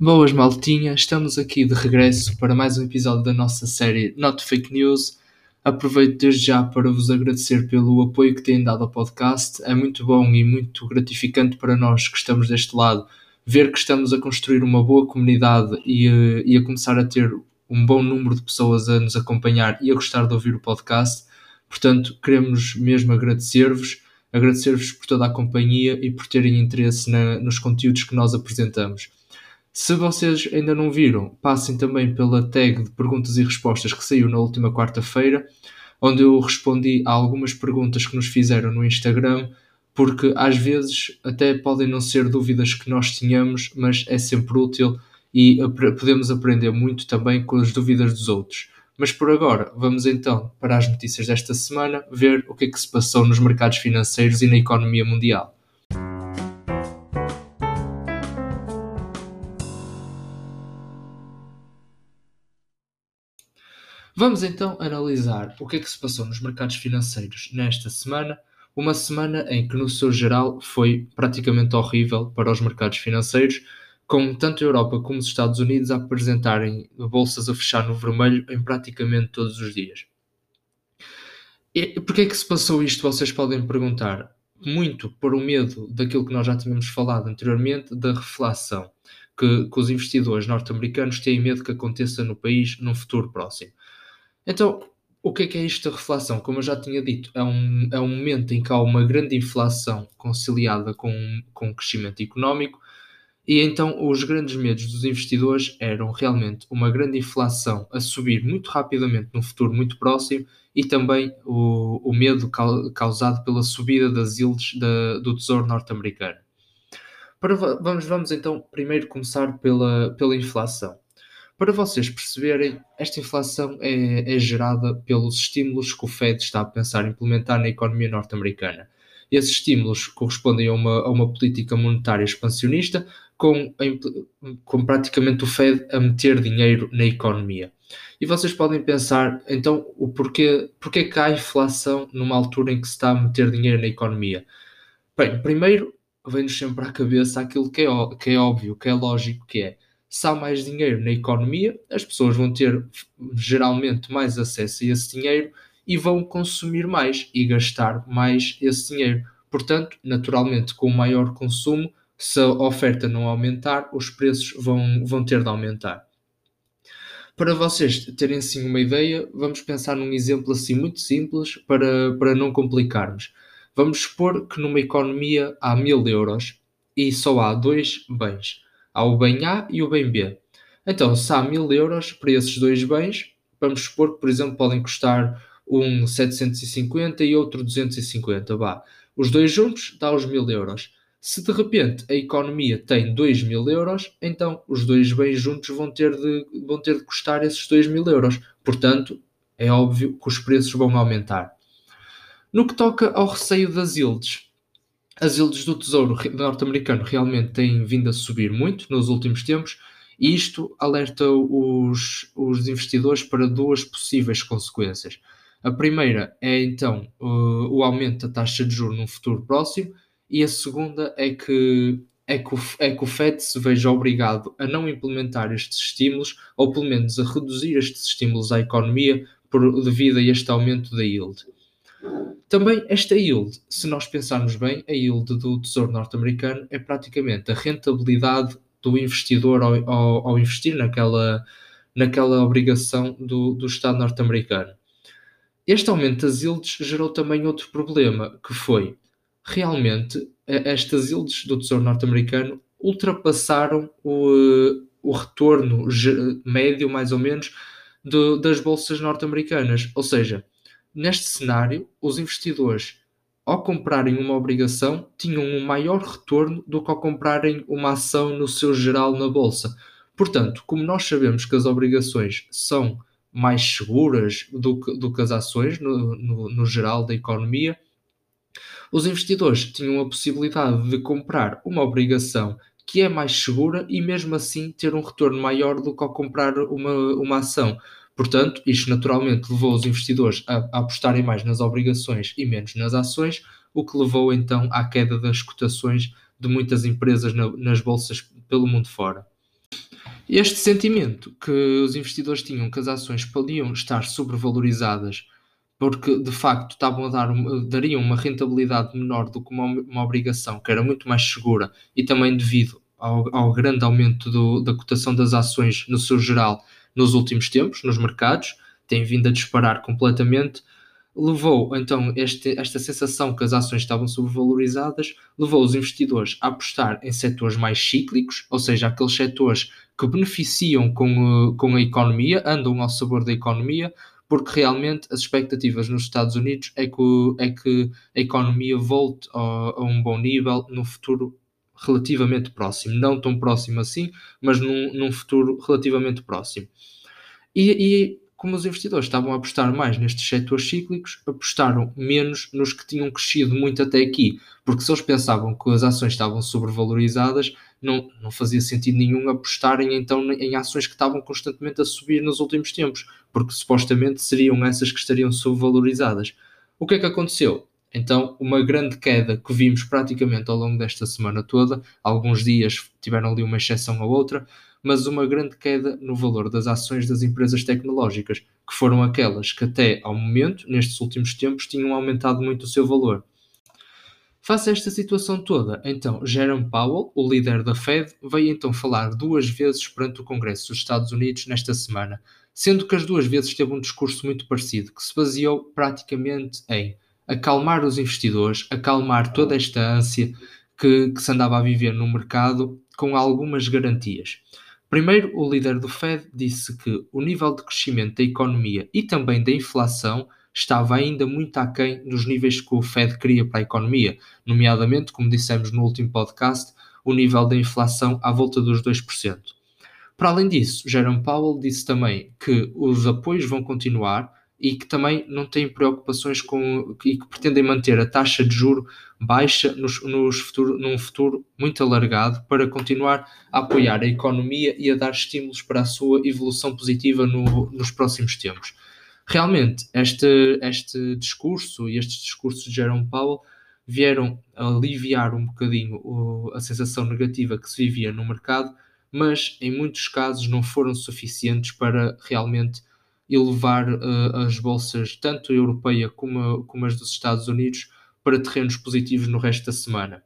Boas maltinha, estamos aqui de regresso para mais um episódio da nossa série Not Fake News. Aproveito desde já para vos agradecer pelo apoio que têm dado ao podcast. É muito bom e muito gratificante para nós que estamos deste lado ver que estamos a construir uma boa comunidade e, eh, e a começar a ter um bom número de pessoas a nos acompanhar e a gostar de ouvir o podcast. Portanto, queremos mesmo agradecer-vos, agradecer-vos por toda a companhia e por terem interesse na, nos conteúdos que nós apresentamos. Se vocês ainda não viram, passem também pela tag de perguntas e respostas que saiu na última quarta-feira, onde eu respondi a algumas perguntas que nos fizeram no Instagram, porque às vezes até podem não ser dúvidas que nós tínhamos, mas é sempre útil e podemos aprender muito também com as dúvidas dos outros. Mas por agora, vamos então para as notícias desta semana, ver o que é que se passou nos mercados financeiros e na economia mundial. Vamos então analisar o que é que se passou nos mercados financeiros nesta semana, uma semana em que, no seu geral, foi praticamente horrível para os mercados financeiros, com tanto a Europa como os Estados Unidos a apresentarem bolsas a fechar no vermelho em praticamente todos os dias. E porquê é que se passou isto? Vocês podem perguntar. Muito por o medo daquilo que nós já tínhamos falado anteriormente, da reflação, que, que os investidores norte-americanos têm medo que aconteça no país num futuro próximo. Então, o que é que é isto da reflação? Como eu já tinha dito, é um, é um momento em que há uma grande inflação conciliada com, com o crescimento económico e então os grandes medos dos investidores eram realmente uma grande inflação a subir muito rapidamente no futuro muito próximo e também o, o medo causado pela subida das yields da, do Tesouro norte-americano. Vamos, vamos então primeiro começar pela, pela inflação. Para vocês perceberem, esta inflação é, é gerada pelos estímulos que o Fed está a pensar implementar na economia norte-americana. Esses estímulos correspondem a uma, a uma política monetária expansionista, com, com praticamente o Fed a meter dinheiro na economia. E vocês podem pensar, então, o porquê, porquê que há inflação numa altura em que se está a meter dinheiro na economia? Bem, primeiro vem-nos sempre à cabeça aquilo que é, que é óbvio, que é lógico, que é se há mais dinheiro na economia, as pessoas vão ter geralmente mais acesso a esse dinheiro e vão consumir mais e gastar mais esse dinheiro. Portanto, naturalmente, com o maior consumo, se a oferta não aumentar, os preços vão, vão ter de aumentar. Para vocês terem sim uma ideia, vamos pensar num exemplo assim muito simples para, para não complicarmos. Vamos supor que numa economia há mil euros e só há dois bens. Há o bem A e o bem B. Então, se há mil euros para esses dois bens, vamos supor que, por exemplo, podem custar um 750 e outro 250. Vá. Os dois juntos dá os mil euros. Se de repente a economia tem 2 mil euros, então os dois bens juntos vão ter, de, vão ter de custar esses 2 mil euros. Portanto, é óbvio que os preços vão aumentar. No que toca ao receio das yields, as yields do Tesouro norte-americano realmente têm vindo a subir muito nos últimos tempos e isto alerta os, os investidores para duas possíveis consequências. A primeira é então o, o aumento da taxa de juros num futuro próximo e a segunda é que, é que, o, é que o FED se veja obrigado a não implementar estes estímulos, ou pelo menos a reduzir estes estímulos à economia por, devido a este aumento da yield. Também esta yield, se nós pensarmos bem, a yield do Tesouro norte-americano é praticamente a rentabilidade do investidor ao, ao, ao investir naquela, naquela obrigação do, do Estado norte-americano. Este aumento das yields gerou também outro problema, que foi realmente estas yields do Tesouro norte-americano ultrapassaram o, o retorno médio, mais ou menos, do, das bolsas norte-americanas. Ou seja, neste cenário, os investidores, ao comprarem uma obrigação, tinham um maior retorno do que ao comprarem uma ação no seu geral na bolsa. Portanto, como nós sabemos que as obrigações são mais seguras do que, do que as ações no, no, no geral da economia, os investidores tinham a possibilidade de comprar uma obrigação que é mais segura e mesmo assim ter um retorno maior do que ao comprar uma, uma ação. Portanto, isto naturalmente levou os investidores a, a apostarem mais nas obrigações e menos nas ações, o que levou então à queda das cotações de muitas empresas na, nas bolsas pelo mundo fora. Este sentimento que os investidores tinham que as ações podiam estar sobrevalorizadas porque de facto estavam a dar, dariam uma rentabilidade menor do que uma, uma obrigação que era muito mais segura e também devido ao, ao grande aumento do, da cotação das ações no seu geral nos últimos tempos, nos mercados, tem vindo a disparar completamente, levou então este, esta sensação que as ações estavam sobrevalorizadas, levou os investidores a apostar em setores mais cíclicos, ou seja, aqueles setores que beneficiam com, com a economia, andam ao sabor da economia, porque realmente as expectativas nos Estados Unidos é que, é que a economia volte a, a um bom nível no futuro relativamente próximo, não tão próximo assim, mas num, num futuro relativamente próximo. E, e, como os investidores estavam a apostar mais nestes setores cíclicos, apostaram menos nos que tinham crescido muito até aqui, porque se eles pensavam que as ações estavam sobrevalorizadas, não, não fazia sentido nenhum apostarem então em ações que estavam constantemente a subir nos últimos tempos, porque supostamente seriam essas que estariam subvalorizadas. O que é que aconteceu? Então, uma grande queda que vimos praticamente ao longo desta semana toda, alguns dias tiveram ali uma exceção ou outra, mas uma grande queda no valor das ações das empresas tecnológicas, que foram aquelas que até ao momento, nestes últimos tempos, tinham aumentado muito o seu valor. Face a esta situação toda, então, Jerome Powell, o líder da Fed, veio então falar duas vezes perante o Congresso dos Estados Unidos nesta semana, sendo que as duas vezes teve um discurso muito parecido, que se baseou praticamente em acalmar os investidores, acalmar toda esta ânsia que, que se andava a viver no mercado com algumas garantias. Primeiro, o líder do Fed disse que o nível de crescimento da economia e também da inflação estava ainda muito aquém dos níveis que o Fed queria para a economia, nomeadamente, como dissemos no último podcast, o nível da inflação à volta dos 2%. Para além disso, Jerome Powell disse também que os apoios vão continuar, e que também não têm preocupações com e que pretendem manter a taxa de juro baixa nos, nos futuro, num futuro muito alargado para continuar a apoiar a economia e a dar estímulos para a sua evolução positiva no, nos próximos tempos. Realmente, este, este discurso e estes discursos de Jerome Powell vieram aliviar um bocadinho o, a sensação negativa que se vivia no mercado, mas em muitos casos não foram suficientes para realmente elevar uh, as bolsas, tanto a europeia como, como as dos Estados Unidos, para terrenos positivos no resto da semana.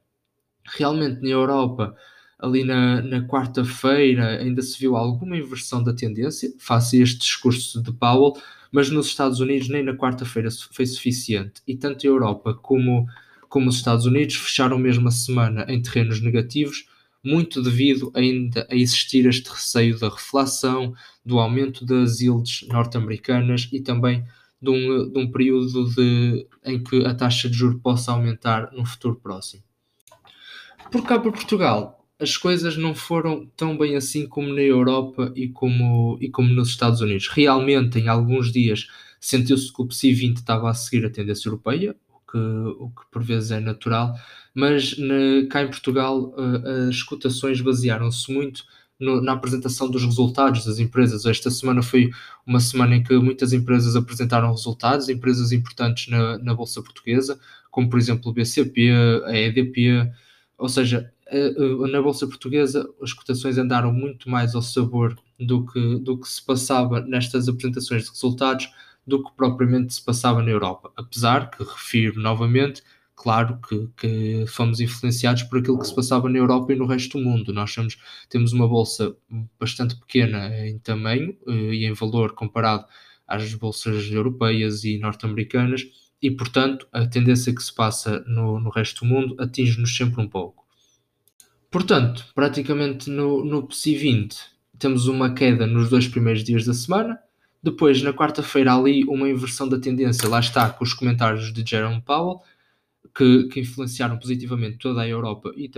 Realmente, na Europa, ali na, na quarta-feira, ainda se viu alguma inversão da tendência, face a este discurso de Powell, mas nos Estados Unidos nem na quarta-feira foi suficiente. E tanto a Europa como, como os Estados Unidos fecharam mesmo a semana em terrenos negativos, muito devido ainda a existir este receio da reflação, do aumento das yields norte-americanas e também de um, de um período de, em que a taxa de juros possa aumentar no futuro próximo. Por cá para Portugal, as coisas não foram tão bem assim como na Europa e como, e como nos Estados Unidos. Realmente, em alguns dias, sentiu-se que o PSI 20 estava a seguir a tendência europeia, que, o que por vezes é natural, mas na, cá em Portugal uh, as cotações basearam-se muito no, na apresentação dos resultados das empresas. Esta semana foi uma semana em que muitas empresas apresentaram resultados, empresas importantes na, na Bolsa Portuguesa, como por exemplo o BCP, a EDP, ou seja, na Bolsa Portuguesa as cotações andaram muito mais ao sabor do que, do que se passava nestas apresentações de resultados do que propriamente se passava na Europa. Apesar que, refiro novamente, claro que, que, fomos influenciados por aquilo que se passava na Europa e no resto do mundo. Nós somos, temos uma bolsa bastante pequena em tamanho eh, e em valor comparado às bolsas europeias e norte-americanas, e portanto a tendência que se passa no, no resto do mundo atinge-nos sempre um pouco. Portanto, praticamente no, no PSI 20 temos uma queda nos dois primeiros dias da semana, depois, na quarta-feira, ali uma inversão da tendência, lá está, com os comentários de Jerome Powell, que, que influenciaram positivamente toda a Europa e,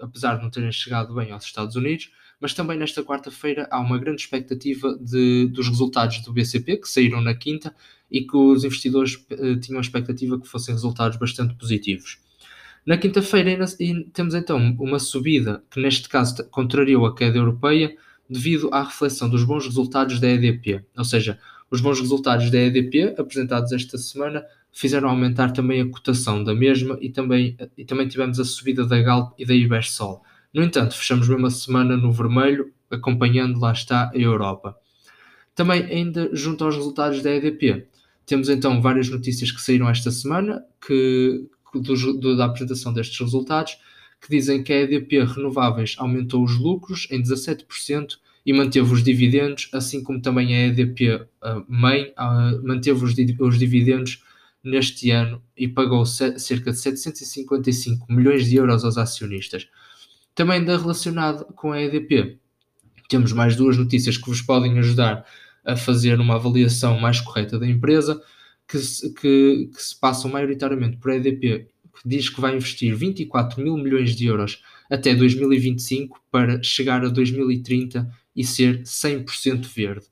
apesar de não terem chegado bem aos Estados Unidos, mas também nesta quarta-feira há uma grande expectativa de, dos resultados do BCP, que saíram na quinta, e que os investidores eh, tinham a expectativa que fossem resultados bastante positivos. Na quinta-feira temos então uma subida que neste caso contrariou a queda europeia, devido à reflexão dos bons resultados da EDP. Ou seja, os bons resultados da EDP, apresentados esta semana, fizeram aumentar também a cotação da mesma e também, e também tivemos a subida da Galp e da Ibersol. No entanto, fechamos mesmo a semana no vermelho acompanhando lá está a Europa. Também, ainda junto aos resultados da EDP, temos então várias notícias que saíram esta semana que, do, do, da apresentação destes resultados que dizem que a EDP Renováveis aumentou os lucros em 17% e manteve os dividendos, assim como também a EDP a mãe manteve os, os dividendos neste ano e pagou cerca de 755 milhões de euros aos acionistas. Também ainda relacionado com a EDP, temos mais duas notícias que vos podem ajudar a fazer uma avaliação mais correta da empresa, que se, que, que se passam maioritariamente por a EDP, que diz que vai investir 24 mil milhões de euros até 2025 para chegar a 2030 e ser 100% verde.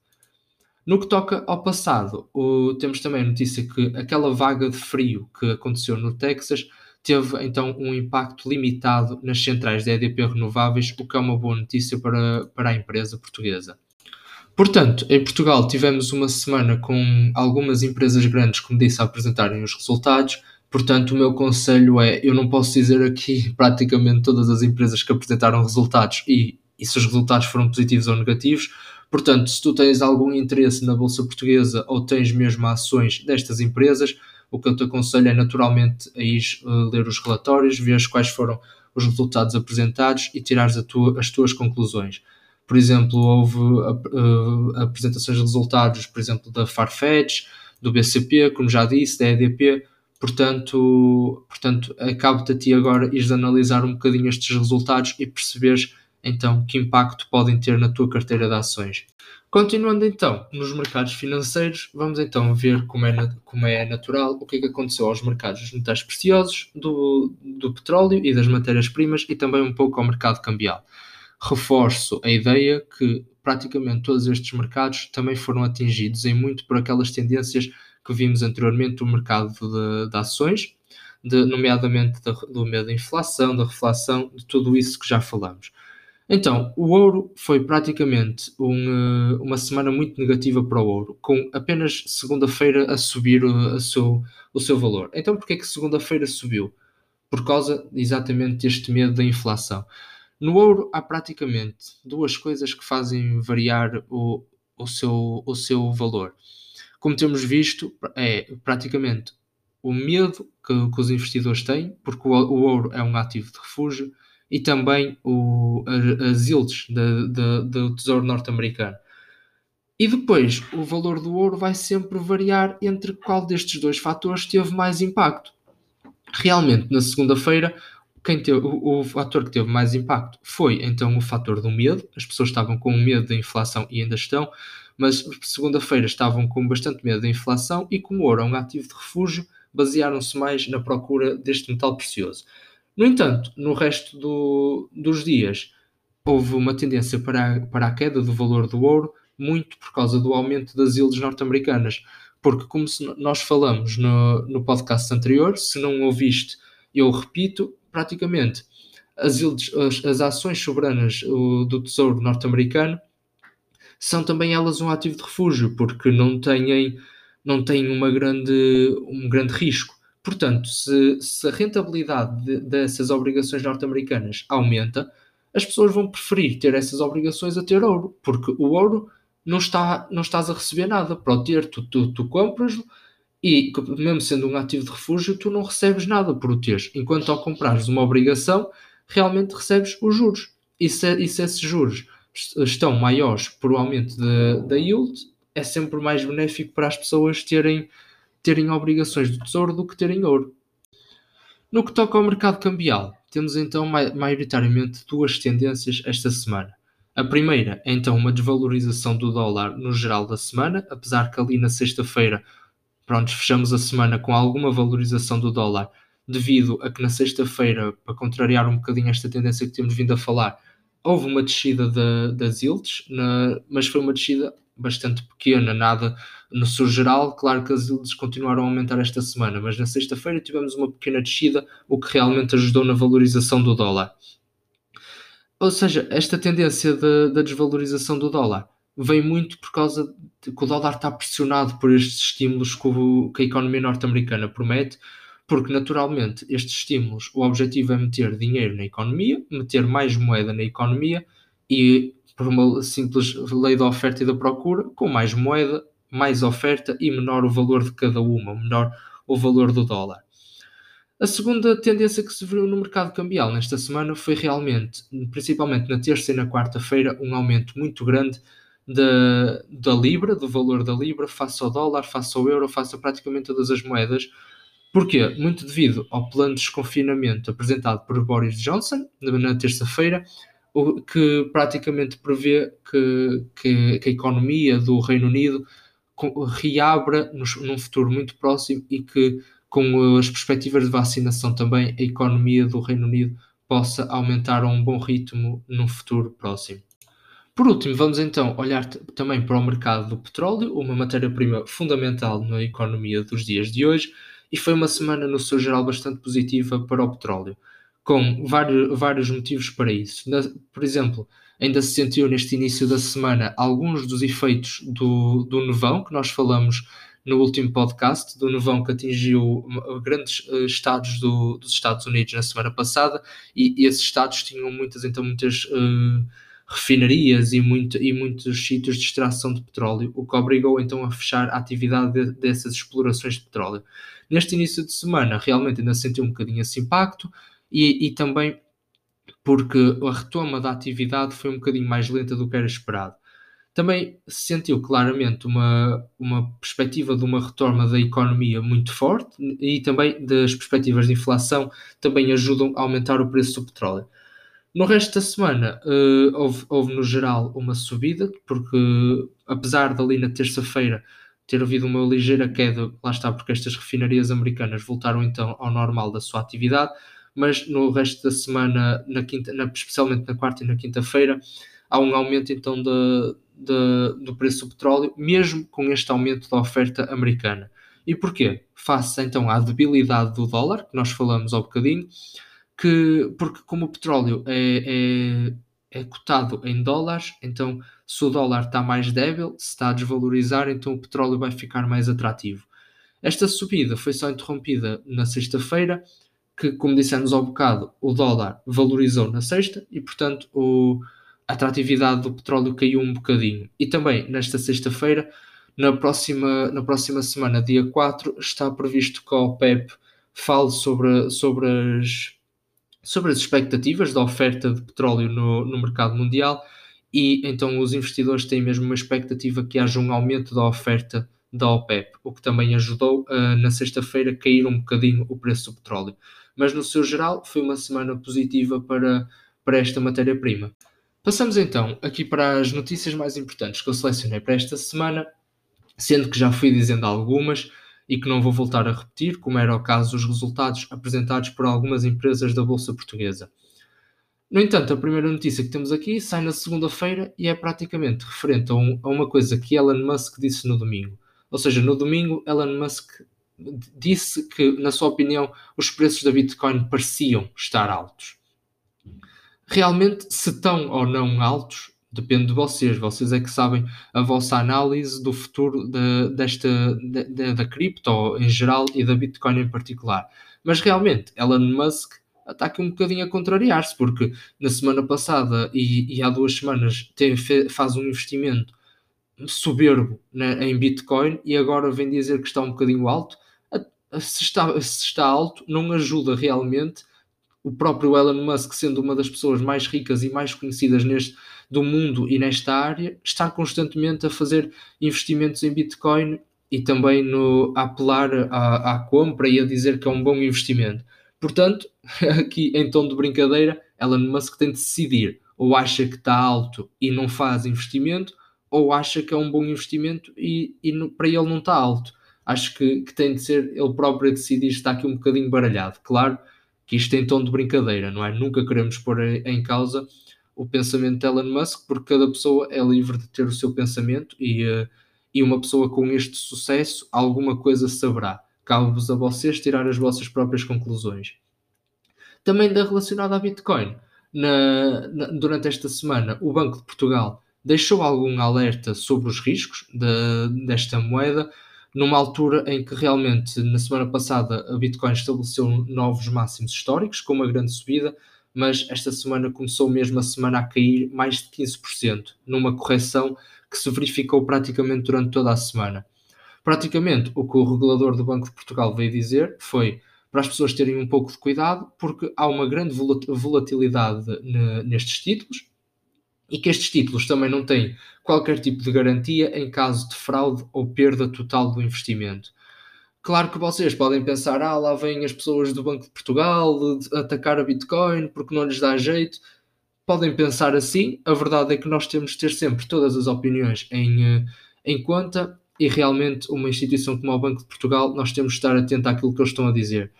No que toca ao passado, o, temos também a notícia que aquela vaga de frio que aconteceu no Texas teve então um impacto limitado nas centrais de EDP renováveis, o que é uma boa notícia para, para a empresa portuguesa. Portanto, em Portugal tivemos uma semana com algumas empresas grandes, como disse, a apresentarem os resultados. Portanto, o meu conselho é: eu não posso dizer aqui praticamente todas as empresas que apresentaram resultados e e se os resultados foram positivos ou negativos. Portanto, se tu tens algum interesse na Bolsa Portuguesa ou tens mesmo ações destas empresas, o que eu te aconselho é naturalmente a ir uh, ler os relatórios, ver quais foram os resultados apresentados e tirares tua, as tuas conclusões. Por exemplo, houve uh, apresentações de resultados, por exemplo, da Farfetch, do BCP, como já disse, da EDP. Portanto, portanto cabe-te a ti agora ires analisar um bocadinho estes resultados e perceberes então que impacto podem ter na tua carteira de ações. Continuando então nos mercados financeiros, vamos então ver como é, como é natural o que é que aconteceu aos mercados dos metais preciosos, do, do petróleo e das matérias-primas e também um pouco ao mercado cambial. Reforço a ideia que praticamente todos estes mercados também foram atingidos em muito por aquelas tendências que vimos anteriormente do mercado de, de ações, de, nomeadamente da, do medo da inflação, da reflação, de tudo isso que já falamos. Então, o ouro foi praticamente um, eh, uma semana muito negativa para o ouro, com apenas segunda-feira a subir o, a seu, o seu valor. Então, porquê que segunda-feira subiu? Por causa exatamente deste medo da inflação. No ouro há praticamente duas coisas que fazem variar o, o, seu, o seu valor. Como temos visto, é praticamente o medo que, que os investidores têm, porque o, o ouro é um ativo de refúgio, e também o, as yields do Tesouro Norte-Americano. E depois, o valor do ouro vai sempre variar entre qual destes dois fatores teve mais impacto. Realmente, na segunda-feira, quem teve, o, o, fator que teve mais impacto foi então o fator do medo. As pessoas estavam com medo da inflação e ainda estão, mas segunda-feira estavam com bastante medo da inflação e como ouro é um ativo de refúgio, basearam-se mais na procura deste metal precioso. No entanto, no resto do, dos dias, houve uma tendência para a, para a queda do valor do ouro, muito por causa do aumento das ilhas norte-americanas. Porque, como nós falamos no, no podcast anterior, se não ouviste, eu repito, praticamente as, as, as ações soberanas do Tesouro norte-americano são também elas um ativo de refúgio, porque não têm, não têm uma grande, um grande risco. Portanto, se, se a rentabilidade de, dessas obrigações norte-americanas aumenta, as pessoas vão preferir ter essas obrigações a ter ouro, porque o ouro não, está, não estás a receber nada. Para o ter, tu, tu, tu compras e, mesmo sendo um ativo de refúgio, tu não recebes nada por o teres. Enquanto ao comprares uma obrigação, realmente recebes os juros. E se, e se esses juros estão maiores por o aumento da yield, é sempre mais benéfico para as pessoas terem terem obrigações do Tesouro do que terem ouro. No que toca ao mercado cambial, temos então maioritariamente duas tendências esta semana. A primeira é então uma desvalorização do dólar no geral da semana, apesar que ali na sexta-feira, pronto, fechamos a semana com alguma valorização do dólar, devido a que na sexta-feira, para contrariar um bocadinho esta tendência que temos vindo a falar, houve uma descida de, das yields, na, mas foi uma descida bastante pequena, nada no seu geral. Claro que as yields continuaram a aumentar esta semana, mas na sexta-feira tivemos uma pequena descida, o que realmente ajudou na valorização do dólar. Ou seja, esta tendência da desvalorização do dólar vem muito por causa de que o dólar está pressionado por estes estímulos que, o, que a economia norte-americana promete, porque naturalmente estes estímulos, o objetivo é meter dinheiro na economia, meter mais moeda na economia e por uma simples lei da oferta e da procura, com mais moeda, mais oferta e menor o valor de cada uma, menor o valor do dólar. A segunda tendência que se viu no mercado cambial nesta semana foi realmente, principalmente na terça e na quarta-feira, um aumento muito grande da, da Libra, do valor da Libra, face ao dólar, face ao euro, face a praticamente todas as moedas. Porquê? Muito devido ao plano de desconfinamento apresentado por Boris Johnson na terça-feira, que praticamente prevê que, que, que, a economia do Reino Unido reabra num futuro muito próximo e que com as perspectivas de vacinação também, a economia do Reino Unido possa aumentar a um bom ritmo no futuro próximo. Por último, vamos então olhar também para o mercado do petróleo, uma matéria-prima fundamental na economia dos dias de hoje, e foi uma semana, no seu geral, bastante positiva para o petróleo, com vários, vários motivos para isso. Por exemplo, ainda se sentiu neste início da semana alguns dos efeitos do, do nevão que nós falamos no último podcast do nevão que atingiu grandes uh, estados do, dos Estados Unidos na semana passada e, e, esses estados tinham muitas então muitas uh, refinarias e, muito, e muitos sítios de extração de petróleo, o que obrigou então a fechar a atividade de, dessas explorações de petróleo. Neste início de semana realmente ainda sentiu um bocadinho esse impacto e, e também porque a retoma da atividade foi um bocadinho mais lenta do que era esperado. Também se sentiu claramente uma, uma perspectiva de uma retoma da economia muito forte e também das perspectivas de inflação também ajudam a aumentar o preço do petróleo. No resto da semana uh, houve, houve no geral uma subida, porque apesar de ali na terça-feira ter havido uma ligeira queda, lá está, porque estas refinarias americanas voltaram então ao normal da sua atividade, mas no resto da semana, na quinta, na, especialmente na quarta e na quinta-feira, há um aumento então de, de, do preço do petróleo, mesmo com este aumento da oferta americana. E porquê? Face então à debilidade do dólar, que nós falamos há bocadinho, que, porque como o petróleo é, é, é cotado em dólares, então se o dólar está mais débil, se está a desvalorizar, então o petróleo vai ficar mais atrativo. Esta subida foi só interrompida na sexta-feira, que, como dissemos ao bocado, o dólar valorizou na sexta e, portanto, a atratividade do petróleo caiu um bocadinho. E também nesta sexta-feira, na próxima, na próxima semana, dia 4, está previsto que a OPEP fale sobre, sobre, as, sobre as expectativas da oferta de petróleo no, no mercado mundial e então os investidores têm mesmo uma expectativa que haja um aumento da oferta da OPEP, o que também ajudou uh, na sexta-feira a cair um bocadinho o preço do petróleo. Mas no seu geral foi uma semana positiva para, para esta matéria-prima. Passamos então aqui para as notícias mais importantes que eu selecionei para esta semana, sendo que já fui dizendo algumas e que não vou voltar a repetir, como era o caso dos resultados apresentados por algumas empresas da Bolsa Portuguesa. No entanto, a primeira notícia que temos aqui sai na segunda-feira e é praticamente referente a, um, a, uma coisa que Elon Musk disse no domingo. Ou seja, no domingo, Elon Musk disse que, na sua opinião, os preços da Bitcoin pareciam estar altos. Realmente, se estão ou não altos, depende de vocês. Vocês é que sabem a vossa análise do futuro de, desta, de, da cripto em geral e da Bitcoin em particular. Mas realmente, Elon Musk está aqui um bocadinho a contrariar-se, porque na semana passada e, e há duas semanas faz um investimento soberbo né, em Bitcoin e agora vem dizer que está um bocadinho alto. Se está, se está alto, não ajuda realmente o próprio Elon Musk, sendo uma das pessoas mais ricas e mais conhecidas neste, do mundo e nesta área, está constantemente a fazer investimentos em Bitcoin e também no, a apelar à, à compra e a dizer que é um bom investimento. Portanto, aqui em tom de brincadeira, Elon Musk tem de decidir ou acha que está alto e não faz investimento, ou acha que é um bom investimento e, e no, para ele não está alto. Acho que, que tem de ser ele próprio a decidir, está aqui um bocadinho baralhado. Claro que isto tem tom de brincadeira, não é? Nunca queremos pôr em causa o pensamento de Elon Musk, porque cada pessoa é livre de ter o seu pensamento e, uh, e uma pessoa com este sucesso alguma coisa saberá. Cabe-vos a vocês tirar as vossas próprias conclusões. Também da relacionada à Bitcoin. Na, na, durante esta semana, o Banco de Portugal deixou algum alerta sobre os riscos de, desta moeda, numa altura em que realmente na semana passada a Bitcoin estabeleceu novos máximos históricos, com uma grande subida, mas esta semana começou mesmo a semana a cair mais de 15%, numa correção que se verificou praticamente durante toda a semana. Praticamente o que o regulador do Banco de Portugal veio dizer foi para as pessoas terem um pouco de cuidado, porque há uma grande volatilidade nestes títulos e que estes títulos também não têm qualquer tipo de garantia em caso de fraude ou perda total do investimento. Claro que vocês podem pensar, ah, lá vêm as pessoas do Banco de Portugal atacar a Bitcoin porque não lhes dá jeito. Podem pensar assim, a verdade é que nós temos de ter sempre todas as opiniões em, eh, em conta e realmente uma instituição como o Banco de Portugal, nós temos de estar atento àquilo que eles estão a dizer.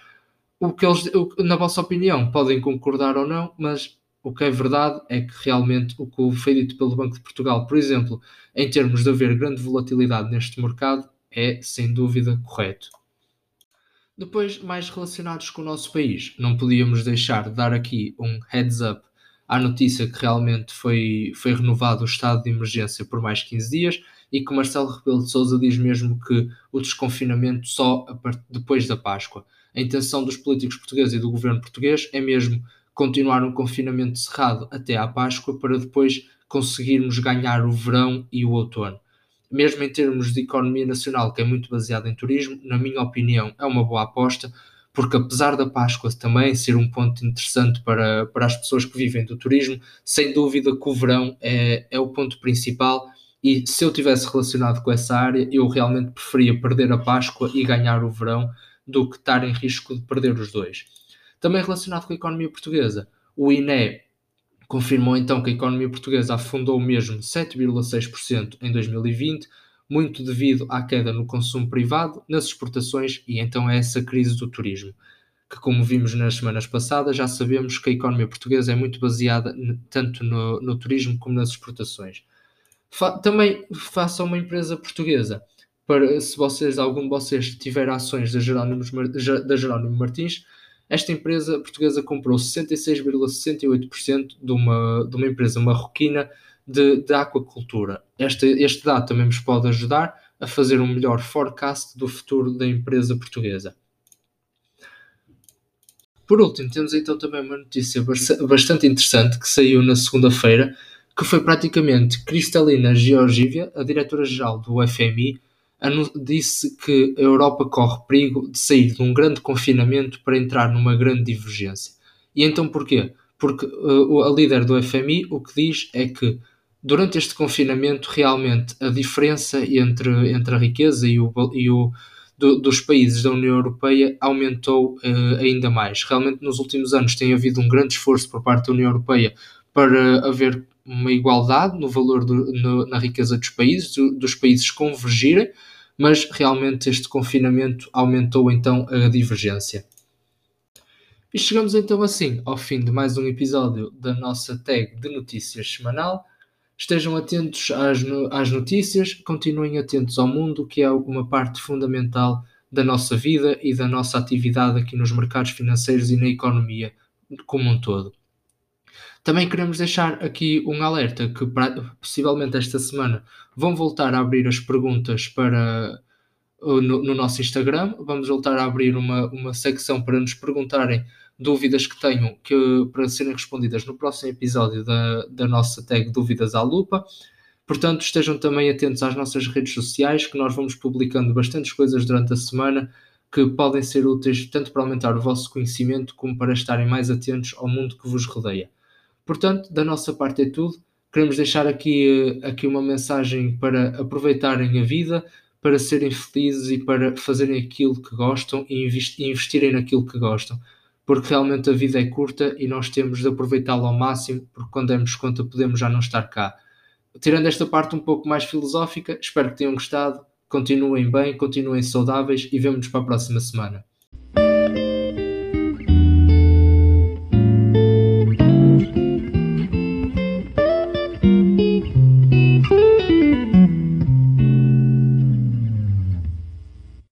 O que eles, na vossa opinião, podem concordar ou não, mas o que é verdade é que realmente o que foi dito pelo Banco de Portugal, por exemplo, em termos de haver grande volatilidade neste mercado, é sem dúvida correto. Depois, mais relacionados com o nosso país, não podíamos deixar de dar aqui um heads up à notícia que realmente foi, foi renovado o estado de emergência por mais 15 dias e que Marcelo Rebelo de Sousa diz mesmo que o desconfinamento só depois da Páscoa. A intenção dos políticos portugueses e do governo português é mesmo continuar um confinamento cerrado até à Páscoa para depois conseguirmos ganhar o verão e o outono mesmo em termos de economia nacional, que é muito baseada em turismo, na minha opinião, é uma boa aposta, porque apesar da Páscoa também ser um ponto interessante para, para as pessoas que vivem do turismo, sem dúvida que o verão é, é o ponto principal. E se eu tivesse relacionado com essa área, eu realmente preferia perder a Páscoa e ganhar o verão do que estar em risco de perder os dois. Também relacionado com a economia portuguesa, o INE confirmou então que a economia portuguesa afundou mesmo 7,6% em 2020, muito devido à queda no consumo privado, nas exportações e então a essa crise do turismo, que como vimos nas semanas passadas, já sabemos que a economia portuguesa é muito baseada tanto no, no turismo como nas exportações. Fa também faça uma empresa portuguesa. Para, se vocês, algum de vocês tiver ações da Jerónimo, da Jerónimo Martins, esta empresa portuguesa comprou 66,68% de uma, de uma empresa marroquina de, de aquacultura. Este, este dado também nos pode ajudar a fazer um melhor forecast do futuro da empresa portuguesa. Por último, temos então também uma notícia bastante interessante que saiu na segunda-feira, que foi praticamente Cristalina Georgívia, a diretora-geral do FMI, disse que a Europa corre perigo de sair de um grande confinamento para entrar numa grande divergência. E então porquê? Porque uh, a líder do FMI o que diz é que durante este confinamento realmente a diferença entre, entre a riqueza e o, e o do, dos países da União Europeia aumentou uh, ainda mais. Realmente nos últimos anos tem havido um grande esforço por parte da União Europeia para haver uma igualdade no valor do, no, na riqueza dos países, do, dos países convergirem, mas realmente este confinamento aumentou então a divergência. E chegamos então assim ao fim de mais um episódio da nossa tag de notícias semanal. Estejam atentos às, no, às notícias, continuem atentos ao mundo, que é uma parte fundamental da nossa vida e da nossa atividade aqui nos mercados financeiros e na economia como um todo. Também queremos deixar aqui um alerta que possivelmente esta semana vão voltar a abrir as perguntas para no, no, nosso Instagram. Vamos voltar a abrir uma, uma secção para nos perguntarem dúvidas que tenham que, para serem respondidas no próximo episódio da, da nossa tag Dúvidas à Lupa. Portanto, estejam também atentos às nossas redes sociais, que nós vamos publicando bastantes coisas durante a semana que podem ser úteis tanto para aumentar o vosso conhecimento como para estarem mais atentos ao mundo que vos rodeia. Portanto, da nossa parte é tudo. Queremos deixar aqui, eh, aqui uma mensagem para aproveitarem a vida, para serem felizes e para fazerem aquilo que gostam e investirem naquilo que gostam. Porque realmente a vida é curta e nós temos de aproveitá-la ao máximo, porque quando demos conta podemos já não estar cá. Tirando esta parte um pouco mais filosófica, espero que tenham gostado. Continuem bem, continuem saudáveis e vemo-nos para a próxima semana.